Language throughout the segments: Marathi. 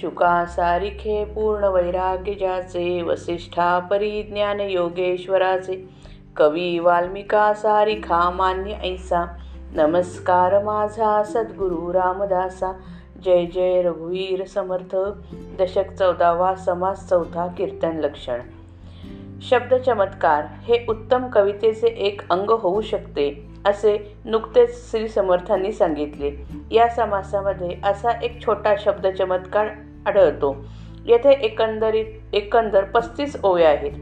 शुका सारिखे पूर्ण वैराग्य ज्याचे वसिष्ठा परिज्ञान योगेश्वराचे कवी वाल्मिका सारिखा मान्य ऐसा। नमस्कार माझा सद्गुरु रामदासा। जय जय रघुवीर समर्थ। दशक चौदावा समास चौथा कीर्तन लक्षण। शब्द चमत्कार हे उत्तम कवितेचे एक अंग होऊ शकते असे नुकतेच श्री समर्थांनी सांगितले. या समासामध्ये असा एक छोटा शब्द चमत्कार आढळतो. येथे एकंदरीत एकंदर पस्तीस ओव्या आहेत.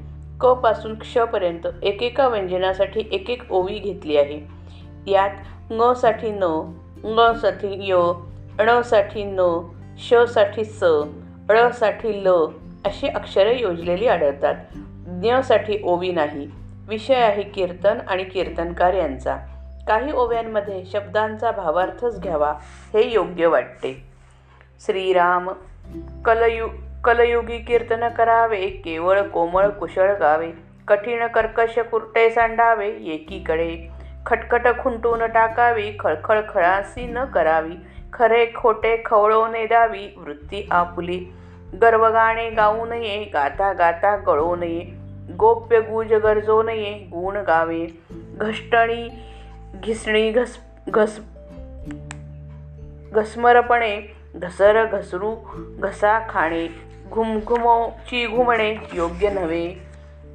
क पासून क्षपर्यंत एकेका व्यंजनासाठी एक एक ओवी घेतली आहे. यात ङ साठी न ङ साठी य ण साठी न श साठी स ळ साठी ल अशी अक्षरे योजलेली आढळतात. ज्ञसाठी ओवी नाही. विषय आहे कीर्तन आणि कीर्तनकार यांचा. काही ओव्यांमध्ये शब्दांचा भावार्थच घ्यावा हे योग्य वाटते. श्रीराम कलयु कलयुगी कीर्तन करावे केवळ कोमळ कुशळ गावे. कठीण कर्कश कुरटे सांडावे एकीकडे खटखट खुंटून टाकावी खळखळ खळासी न करावी. खरे खोटे खवळवणे द्यावी वृत्ती आपुली. गर्वगाणे गाऊ नये गाता गाता गळू नये. गोप्य गुज गरजो नये गुण गावे. घष्टणी घिसणी घस घस घसमरपणे घसर घसरू घसा खाणे घुमघुमोची घुमणे योग्य नव्हे.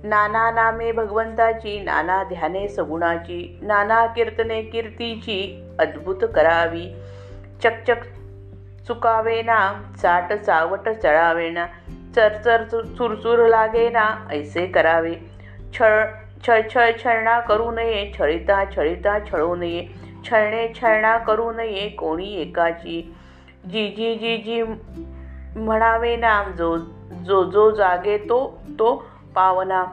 नाना नामे भगवंताची नाना ध्याने सगुणाची नाना कीर्तने कीर्तीची अद्भुत करावी. चकचक चुकावे ना चाट चावट चढावेना चरचर चुरचुर लागे ना ऐसे करावे. छळ छळ छळणा करू नये छळिता छळिता छळू नये. छळणे छळणा करू नये कोणी एकाची. जी जी जी जी म्हणावे ना जो जो जो जागे तो तो पावना.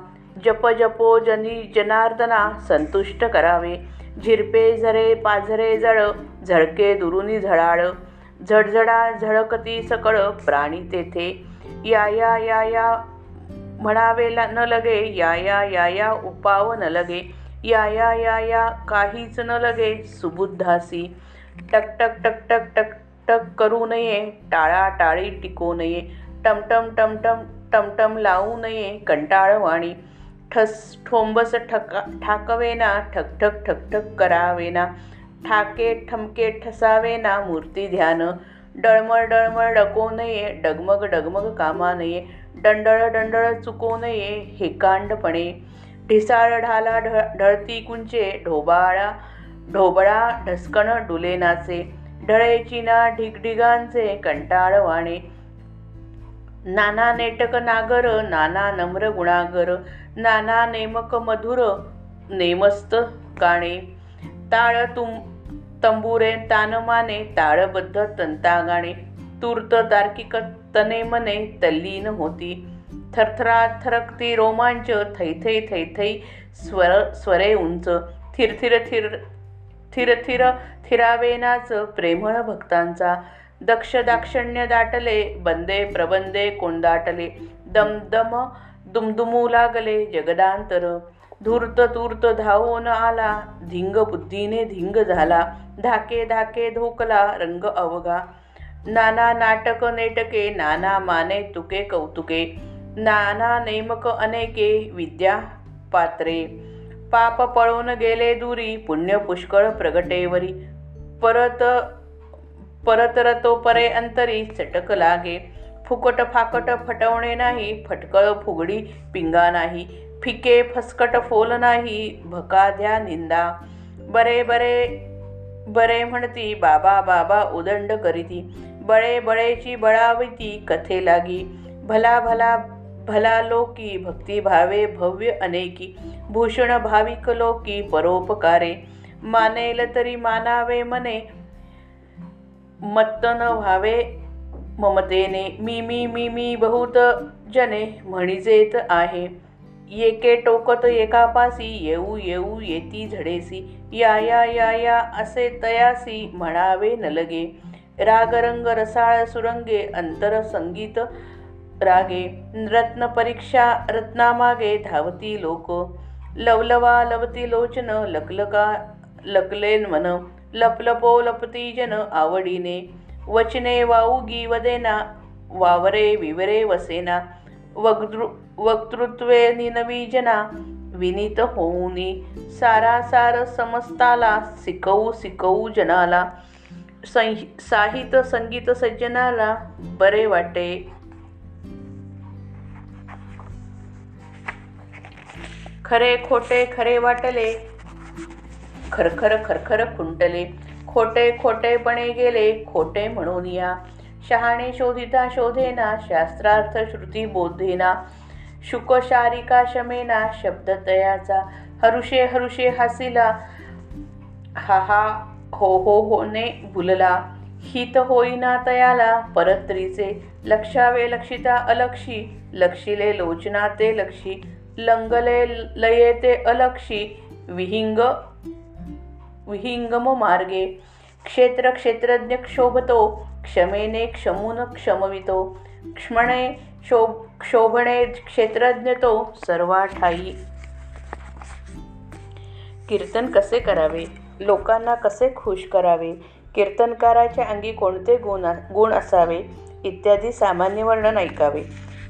जप जपो जनी जनार्दना संतुष्ट करावे. झिरपे झरे पाझरे जळ झळके दुरुनी झळाळ झडझडा झळकती सकळ प्राणी तेथे. या या या या म्हणावे न लगे. या या या या उपाव न लगे. या या या या काहीच न लगे. सुबुद्धासी. टक टक टक टक टक टक करू नये टाळा टाळी टिकू नये टमटम टमटम टमटम लावू नये कंटाळवाणी ठस ठोंबस ठका ठाकवेना ठकठक ठकठक करावेना. ठाके ठमके ठसावेना मूर्ती ध्यान. डळमळ डळमळ डको नये डगमग डगमग कामा नये. डंडळ डंडळ चुको नये हेकांडपणे ढिसाळ ढाला ढ ढळती कुंचे ढोबाळा ढोबळा ढसकण डुलेनाचे. ढळेची ना ढिगढिगांचे कंटाळवाणे नाना नेटक नागर नाना नम्र गुणागर नाना नेमक मधुर नेमस्त गाणे ताळ तुम तंबुरे तानमाने ताळबद्ध तंता गाणे तूर्त तार्किक तने मने तल्लीन होती. थरथरा थरकती रोमांच थैथै थैथै स्वर स्वरे उंच. थिरथिर थिर थिर थिर थिरावेनाच प्रेमळ भक्तांचा. दक्ष दाक्षण्य दाटले बंदे प्रबंदे कोंदाटले दमदम दुमदुमू लागले जगदांतर. धूर्त तूर्त धावून आला धिंग बुद्धीने धिंग झाला. धाके धाके धोकला रंग अवगा नाना नाटक नेटके नाना माने तुके कौतुके. नाना नेमक अनेके विद्या पात्रे. पाप पळून गेले दुरी पुण्य पुष्कळ प्रगटेवरी परत परतर तो परे अंतरी चटक लागे. फुकट फाकट फटवणे नाही फटकळ फुगडी पिंगा नाही. फिके फसकट फोल नाही भकाद्या निंदा. बरे बरे बरे म्हणती बाबा बाबा उदंड करीती. बळे बळेची बळाविती कथे लागी. भला भला भला लोकी भक्तिभावे भव्य अनेकी भूषण भाविक लोकी परोपकारे मानेल तरी मानावे मने मत्त न व्हावे ममतेने मी मी मी मी बहुत जने म्हणिजेत आहे. येके टोकत एकापासी येऊ येऊ येती झडेसी या या या या असे तयासी म्हणावे नलगे. रागरंग रसाळ सुरंगे अंतर संगीत रागे रत्न परीक्षा रत्नामागे धावती लोक. लवलवा लवती लोचन लकलका लकलेन मन. लपलपो लपती जन आवडीने. वचने वाऊगी वदेना वावरे विवरे वसेना. वक्तृ वक्तृत्वे निनवीजना विनीत होऊनी. सारासार समस्ताला शिकवू शिकवू जनाला. साहित्य संगीत सज्जनाला बरे वाटे. खरे खोटे खरे वाटले. खरखर खरखर खुंटले. खोटे खोटेपणे गेले खोटे म्हणून या. शहाणे शोधिता शोधेना शास्त्रार्थ श्रुती बोधेना. शुकशारिका शमेना शब्द तयाचा. हरुषे हरुषे हसिला. हा हा हो हो होने भुलला. हित होईना तयाला परत्रीचे. लक्षावे लक्षिता अलक्षी. लक्षिले लोचना ते लक्षी. लंगले लये ते अलक्षी विहिंग विहिंगम मार्गे. क्षेत्र क्षेत्रज्ञ क्षोभतो क्षमेने क्षमून क्षमवितो. क्ष्मणे क्षो क्षोभणे क्षेत्रज्ञ तो कीर्तन कसे करावे? लोकांना कसे खुश करावे? कीर्तनकाराच्या अंगी कोणते गुण गुण असावे? इत्यादी सामान्य वर्णन ऐकावे.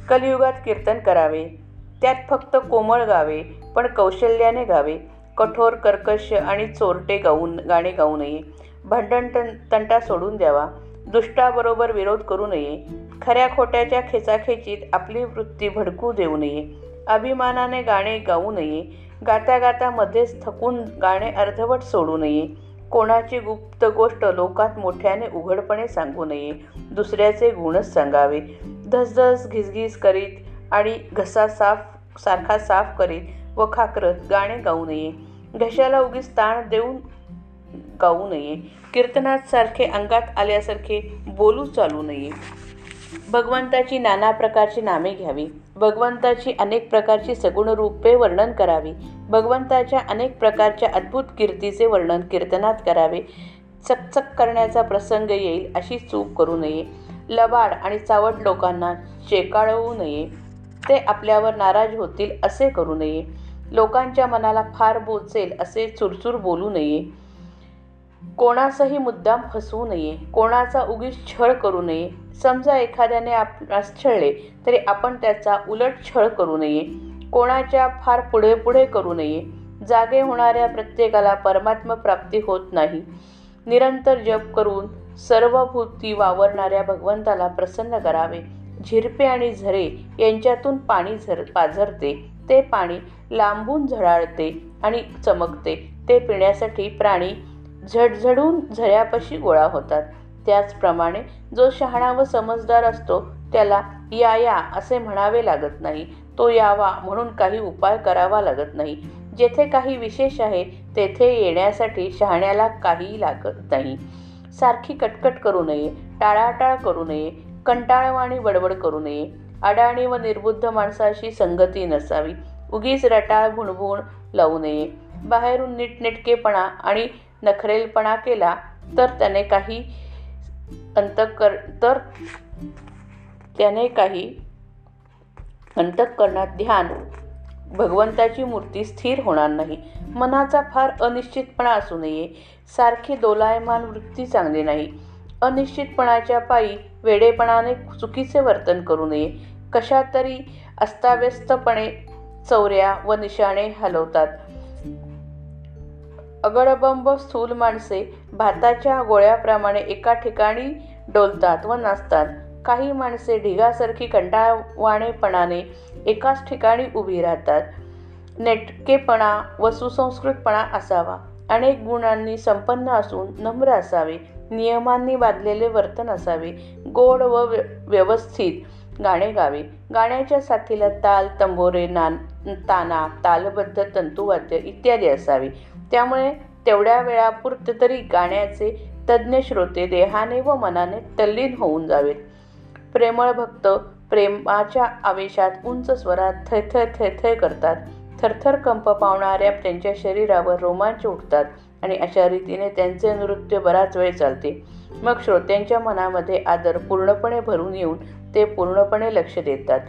कलियुगात कीर्तन करावे. त्यात फक्त कोमळ गावे पण कौशल्याने गावे. कठोर कर्कश आणि चोरटे गाऊन गाणे गाऊ नये. भांडण तंटा सोडून द्यावा. दुष्टाबरोबर विरोध करू नये. खऱ्या खोट्याच्या खेचाखेचीत आपली वृत्ती भडकू देऊ नये. अभिमानाने गाणे गाऊ नये. गाता गाता मध्येच थकून गाणे अर्धवट सोडू नये. कोणाची गुप्त गोष्ट लोकात मोठ्याने उघडपणे सांगू नये. दुसऱ्याचे गुणच सांगावे. धसधस घिसघिस करीत आणि घसा साफ सारखा साफ करीत व खाकरत गाणे गाऊ नये. घशाला उगीच ताण देऊन गाऊ नये. कीर्तनात सारखे अंगात आल्यासारखे बोलू चालू नये. भगवंताची नाना प्रकारची नामे घ्यावी. भगवंताची अनेक प्रकारची सगुण रूपे वर्णन करावी. भगवंताच्या अनेक प्रकारच्या अद्भुत कीर्तीचे वर्णन कीर्तनात करावे. चकचक करण्याचा प्रसंग येईल अशी चूक करू नये. लबाड आणि चावट लोकांना चेकाळवू नये. ते आपल्यावर नाराज होतील असे करू नये. लोकांच्या मनाला फार बोचेल असे चुरचूर बोलू नये. कोणाचाही मुद्दाम फसवू नये. कोणाचा उगीच छळ करू नये. समजा एखाद्याने आपणास छळले तरी आपण त्याचा उलट छळ करू नये. कोणाच्या फार पुढे पुढे करू नये. जागे होणाऱ्या प्रत्येकाला परमात्म प्राप्ती होत नाही. निरंतर जप करून सर्वभूती वावरणाऱ्या भगवंताला प्रसन्न करावे. झिरपे आणि झरे यांच्यातून पाणी झर पाझरते. ते पाणी लांबून झळाळते आणि चमकते. ते पिण्यासाठी प्राणी झडझडून झऱ्यापाशी गोळा होतात. त्याचप्रमाणे जो शहाणा व समजदार असतो त्याला या या असे म्हणावे लागत नाही. तो यावा म्हणून काही उपाय करावा लागत नाही. जेथे काही विशेष आहे तेथे येण्यासाठी शहाण्याला काही लागत नाही. सारखी कटकट करू नये टाळाटाळ करू नये. कंटाळवाणी बडबड करू नये. अडाणी व निर्बुद्ध माणसाशी संगती नसावी. उगीच रटाळ भुणभुण लावू नये. बाहेरून नीटनेटकेपणा आणि नखरेलपणा केला तर त्याने काही अंतकर तर त्याने काही अंतःकरणात ध्यान. भगवंताची मूर्ती स्थिर होणार नाही. मनाचा फार अनिश्चितपणा असू नये. सारखी दोलायमान वृत्ती चांगली नाही. अनिश्चितपणाच्या पायी वेडेपणाने चुकीचे वर्तन करू नये. कशा तरी अस्ताव्यस्तपणे चौऱ्या व निशाणे हलवतात. अगडबंब स्थूल माणसे भाताच्या गोळ्याप्रमाणे एका ठिकाणी डोलतात व नाचतात. काही माणसे ढिगासारखी कंटाळवाणेपणाने एकाच ठिकाणी उभी राहतात. नेटकेपणा व सुसंस्कृतपणा असावा. अनेक गुणांनी संपन्न असून नम्र असावे. नियमांनी बांधलेले वर्तन असावे. गोड व व्यवस्थित गाणे गावे. गाण्याच्या साथीला ताल तंबोरे नान ताना तालबद्ध तंतुवाद्य इत्यादी असावे. त्यामुळे तेवढ्या वेळापुरते तरी गाण्याचे तज्ज्ञ श्रोते देहाने व मनाने तल्लीन होऊन जावेत. प्रेमळ भक्त प्रेमाच्या आवेशात उंच स्वरात थैथय थैथय करतात. थरथर कंप पावणाऱ्या त्यांच्या शरीरावर रोमांच उठतात आणि अशा रीतीने त्यांचे नृत्य बराच वेळ चालते. मग श्रोत्यांच्या मनामध्ये आदर पूर्णपणे भरून येऊन ते पूर्णपणे लक्ष देतात.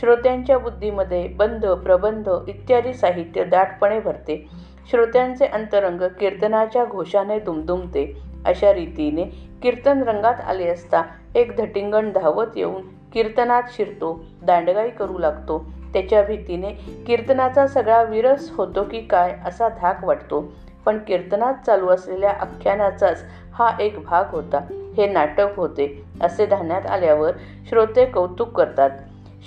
श्रोत्यांच्या बुद्धीमध्ये बंध प्रबंध इत्यादी साहित्य दाटपणे भरते. श्रोत्यांचे अंतरंग कीर्तनाच्या घोषाने दुमदुमते. अशा रीतीने कीर्तन रंगात आले असता एक धटिंगण धावत येऊन कीर्तनात शिरतो दांडगाई करू लागतो. त्याच्या भीतीने कीर्तनाचा सगळा विरस होतो की काय असा धाक वाटतो. पण कीर्तनात चालू असलेल्या आख्यानाचाच हा एक भाग होता. हे नाटक होते असे ध्यानात आल्यावर श्रोते कौतुक करतात.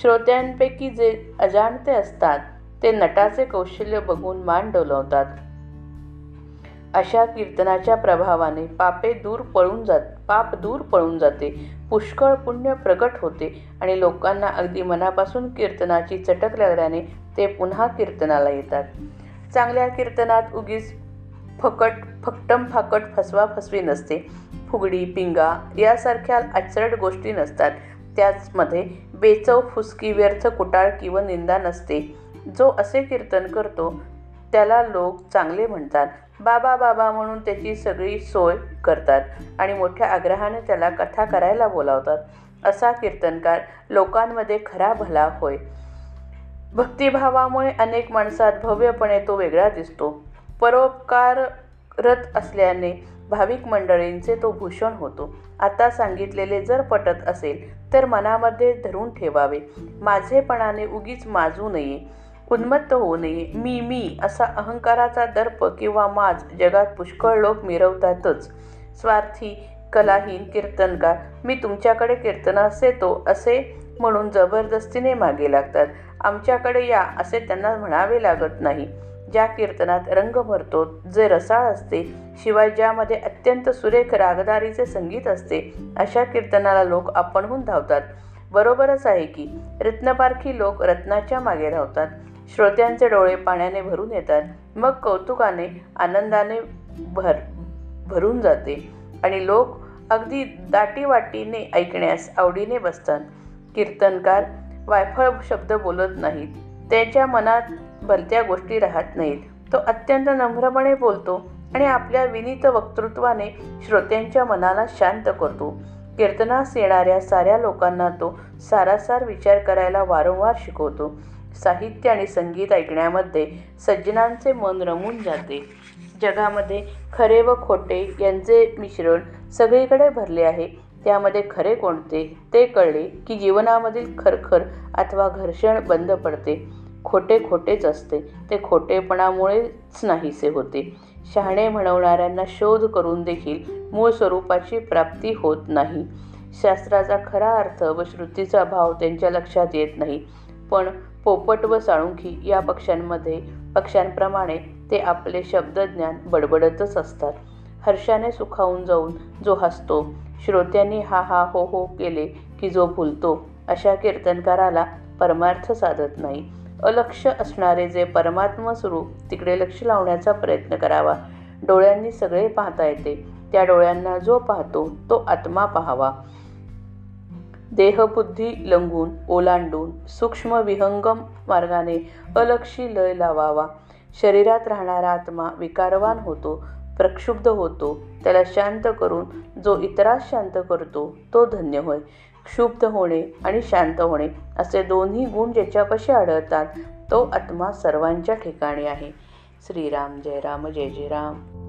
श्रोत्यांपैकी जे अजाणते असतात ते नटाचे कौशल्य बघून मान डोलवतात. अशा कीर्तनाच्या प्रभावाने पापे दूर पळून जात पाप दूर पळून जाते पुष्कळ पुण्य प्रगट होते आणि लोकांना अगदी मनापासून कीर्तनाची चटक लागल्याने ते पुन्हा कीर्तनाला येतात. चांगल्या कीर्तनात उगीच फकट फकटम फाकट फसवा फसवी नसते. फुगडी पिंगा यासारख्या आचरट गोष्टी नसतात. त्याचमध्ये बेचव फुसकी व्यर्थ कुटाळ किंवा निंदा नसते. जो असे कीर्तन करतो त्याला लोक चांगले म्हणतात. बाबा बाबा म्हणून त्याची सगळी सोय करतात आणि मोठ्या आग्रहाने त्याला कथा करायला बोलावतात. असा कीर्तनकार लोकांमध्ये खरा भला होय. भक्तिभावामुळे अनेक माणसात भव्यपणे तो वेगळा दिसतो. परोपकाररत असल्याने भाविक मंडळींचे तो भूषण होतो. आता सांगितलेले जर पटत असेल तर मनामध्ये धरून ठेवावे. माझेपणाने उगीच माजू नये. उन्मत्त होऊ नये. मी मी असा अहंकाराचा दर्प किंवा माज जगात पुष्कळ लोक मिरवतातच. स्वार्थी कलाहीन कीर्तनकार मी तुमच्याकडे कीर्तनास येतो असे म्हणून जबरदस्तीने मागे लागतात. आमच्याकडे या असे त्यांना म्हणावे लागत नाही. ज्या कीर्तनात रंग भरतो जे रसाळ असते शिवाय ज्यामध्ये अत्यंत सुरेख रागदारीचे संगीत असते अशा कीर्तनाला लोक आपणहून धावतात. बरोबरच आहे की रत्नपारखी लोक रत्नाच्या मागे धावतात. श्रोत्यांचे डोळे पाण्याने भरून येतात. मग कौतुकाने आनंदाने भर भरून जाते. आणि लोक अगदी दाटीवाटीने ऐकण्यास आवडीने बसतात. कीर्तनकार वायफळ शब्द बोलत नाहीत. त्याच्या मनात भलत्या गोष्टी राहत नाहीत. तो अत्यंत नम्रपणे बोलतो आणि आपल्या विनीत वक्तृत्वाने श्रोत्यांच्या मनाला शांत करतो. कीर्तनास येणाऱ्या साऱ्या लोकांना तो सारासार विचार करायला वारंवार शिकवतो. साहित्य आणि संगीत ऐकण्यामध्ये सज्जनांचे मन रमून जाते. जगामध्ये खरे व खोटे यांचे मिश्रण सगळीकडे भरले आहे. त्यामध्ये खरे कोणते ते कळले की जीवनामधील खरखर अथवा घर्षण बंद पडते. खोटे खोटेच असते. ते खोटेपणामुळेच नाहीसे होते. शहाणे म्हणवणाऱ्यांना शोध करून देखील मूळ स्वरूपाची प्राप्ती होत नाही. शास्त्राचा खरा अर्थ व श्रुतीचा भाव त्यांच्या लक्षात येत नाही. पण पोपट व साळुंखी या पक्ष्यांमध्ये पक्ष्यांप्रमाणे ते आपले शब्दज्ञान बडबडतच असतात. हर्षाने सुखावून जाऊन जो हसतो श्रोत्यांनी हा हा हो हो केले की जो भुलतो अशा कीर्तनकाराला परमार्थ साधत नाही. अलक्ष असणारे जे परमात्मा स्वरूप तिकडे लक्ष लावण्याचा प्रयत्न करावा. डोळ्यांनी सगळे पाहता येते. त्या डोळ्यांना जो पाहतो तो आत्मा पाहावा. देहबुद्धी लंघून ओलांडून सूक्ष्म विहंगम मार्गाने अलक्षी लय लावावा. शरीरात राहणारा आत्मा विकारवान होतो प्रक्षुब्ध होतो. त्याला शांत करून जो इतरास शांत करतो तो धन्य होय. क्षुब्ध होणे आणि शांत होणे असे दोन्ही गुण ज्याच्यापाशी आढळतात तो आत्मा सर्वांच्या ठिकाणी आहे. श्रीराम जय राम जय जय राम.